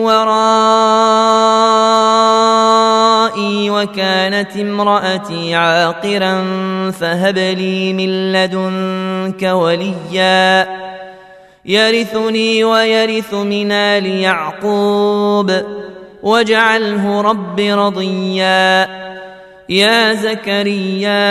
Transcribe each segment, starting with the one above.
ورائي وكانت امراتي عاقرا فهب لي من لدنك وليا يرثني ويرث من ال يعقوب واجعله رب رضيا يا زكريا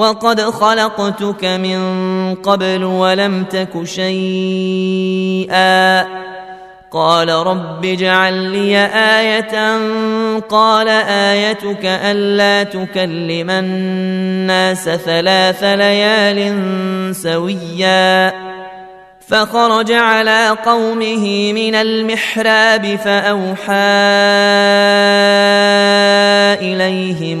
وقد خلقتك من قبل ولم تك شيئا. قال رب اجعل لي آية. قال آيتك ألا تكلم الناس ثلاث ليال سويا. فخرج على قومه من المحراب فأوحى إليهم.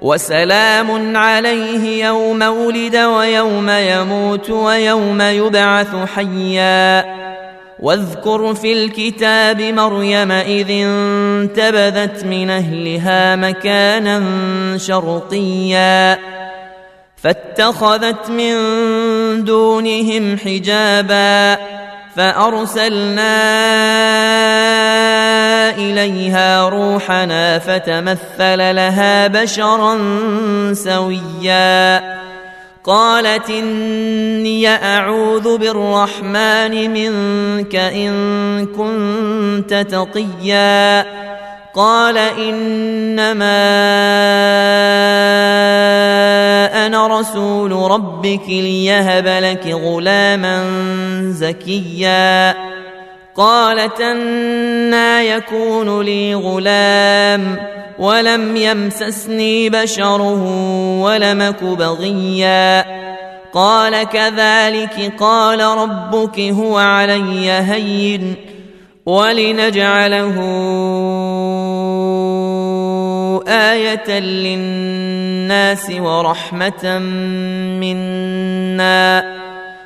وسلام عليه يوم ولد ويوم يموت ويوم يبعث حيا. واذكر في الكتاب مريم إذ انتبذت من أهلها مكانا شرقيا. فاتخذت من دونهم حجابا. فأرسلنا إليها روحنا فتمثل لها بشرا سويا. قالت إني أعوذ بالرحمن منك إن كنت تقيا. قال إنما أنا رسول ربك ليهب لك غلاما زكيا. قالت أنا يكون لي غلام ولم يمسسني بشر ولمك بغيا. قال كذلك قال ربك هو علي هين ولنجعله آية للناس ورحمة منا.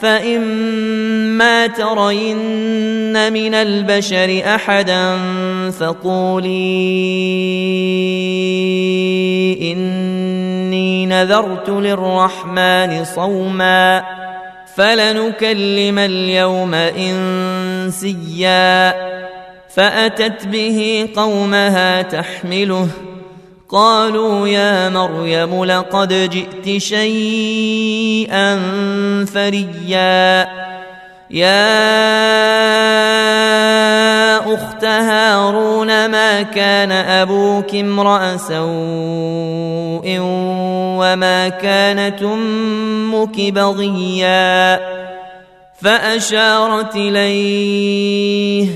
فإما ترين من البشر أحدا فقولي إني نذرت للرحمن صوما فلنكلم اليوم إنسيا فأتت به قومها تحمله قالوا يا مريم لقد جئت شيئا فريا. يا أخت هارون ما كان أبوك امرأ سوء وما كانت أمك بغيا؟ فأشارت إليه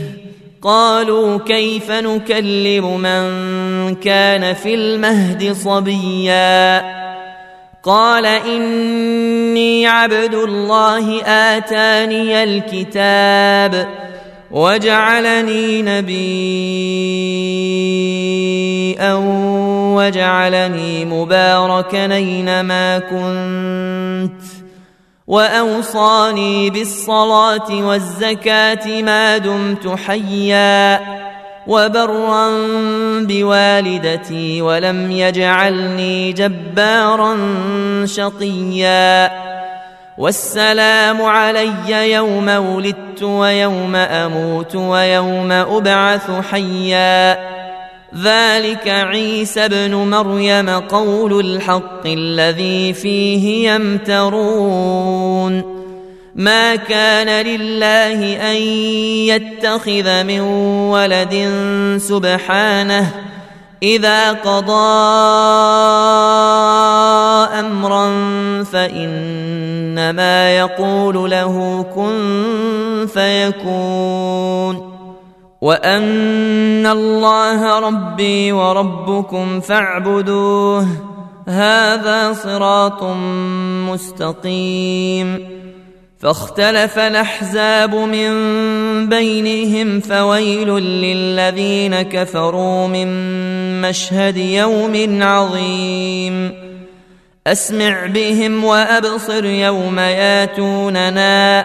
قالوا كيف نكلم من كان في المهد صبيا قال إني عبد الله آتاني الكتاب وجعلني نبيا وجعلني مباركا أينما كنت وأوصاني بالصلاة والزكاة ما دمت حيا وبرا بوالدتي ولم يجعلني جبارا شقيا والسلام علي يوم ولدت ويوم أموت ويوم أبعث حيا ذلك عيسى ابن مريم قول الحق الذي فيه يمترون. ما كان لله أن يتخذ من ولد سبحانه إذا قضى أمرا فإنما يقول له كن فيكون. وان الله ربي وربكم فاعبدوه هذا صراط مستقيم فاختلف الاحزاب من بينهم فويل للذين كفروا من مشهد يوم عظيم اسمع بهم وابصر يوم ياتوننا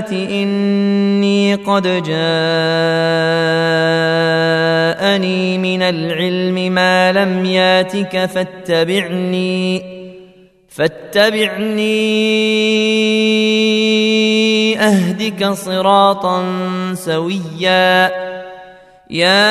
أبت إني قد جاءني من العلم ما لم ياتك فاتبعني فاتبعني أهدك صراطا سويا. يا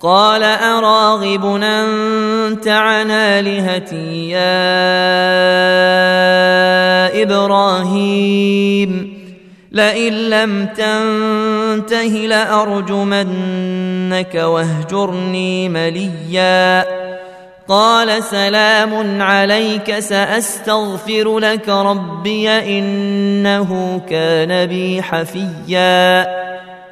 قال أراغب أنت عن آلهتي يا إبراهيم؟ لئن لم تنته لأرجمنك واهجرني مليا. قال سلام عليك سأستغفر لك ربي إنه كان بي حفيًّا.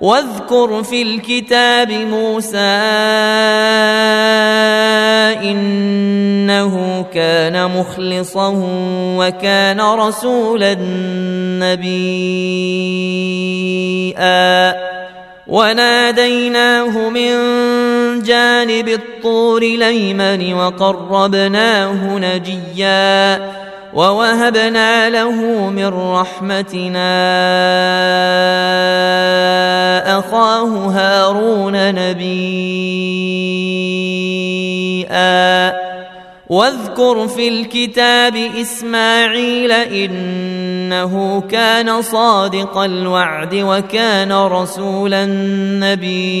واذكر في الكتاب موسى إنه كان مخلصا وكان رسولا نبيا. وناديناه من جانب الطور الايمن وقربناه نجيا. ووهبنا له من رحمتنا أخاه هارون نبيئا. واذكر في الكتاب إسماعيل إنه كان صادق الوعد وكان رسولا نبيئا.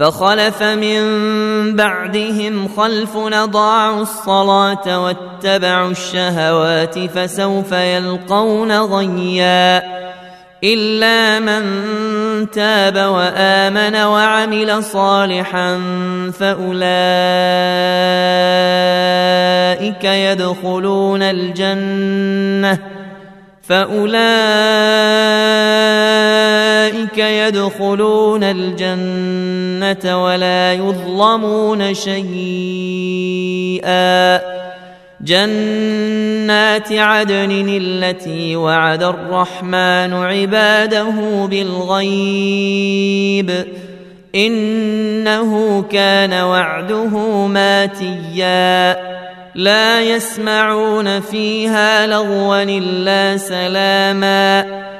فخلف من بعدهم خلف اضاعوا الصلاة واتبعوا الشهوات فسوف يلقون غيا إلا من تاب وآمن وعمل صالحا فأولئك يدخلون الجنة فأولئك يدخلون ولا يظلمون شيئا. جنات عدن التي وعد الرحمن عباده بالغيب. إنه كان وعده ماتيا. لا يسمعون فيها لغوا إلا سلاما.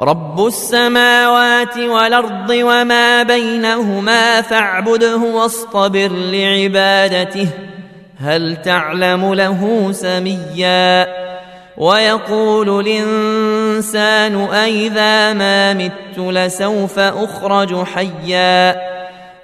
رب السماوات والأرض وما بينهما فاعبده واصطبر لعبادته. هل تعلم له سميا؟ ويقول الإنسان أإذا ما مت لسوف أخرج حيا.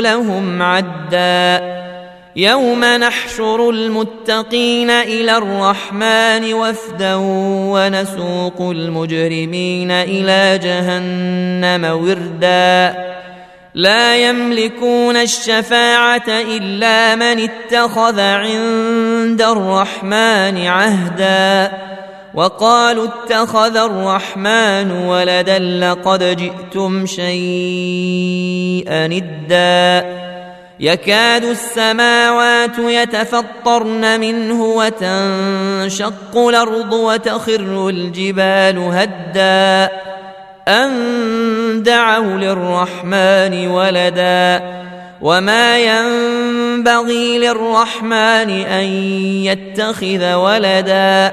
لهم عدا. يوم نحشر المتقين إلى الرحمن وفدا ونسوق المجرمين إلى جهنم وردا. لا يملكون الشفاعة إلا من اتخذ عند الرحمن عهدا. وقالوا اتخذ الرحمن ولدا لقد جئتم شيئا ادا يكاد السماوات يتفطرن منه وتنشق الأرض وتخر الجبال هدا. أن دعوا للرحمن ولدا. وما ينبغي للرحمن أن يتخذ ولدا.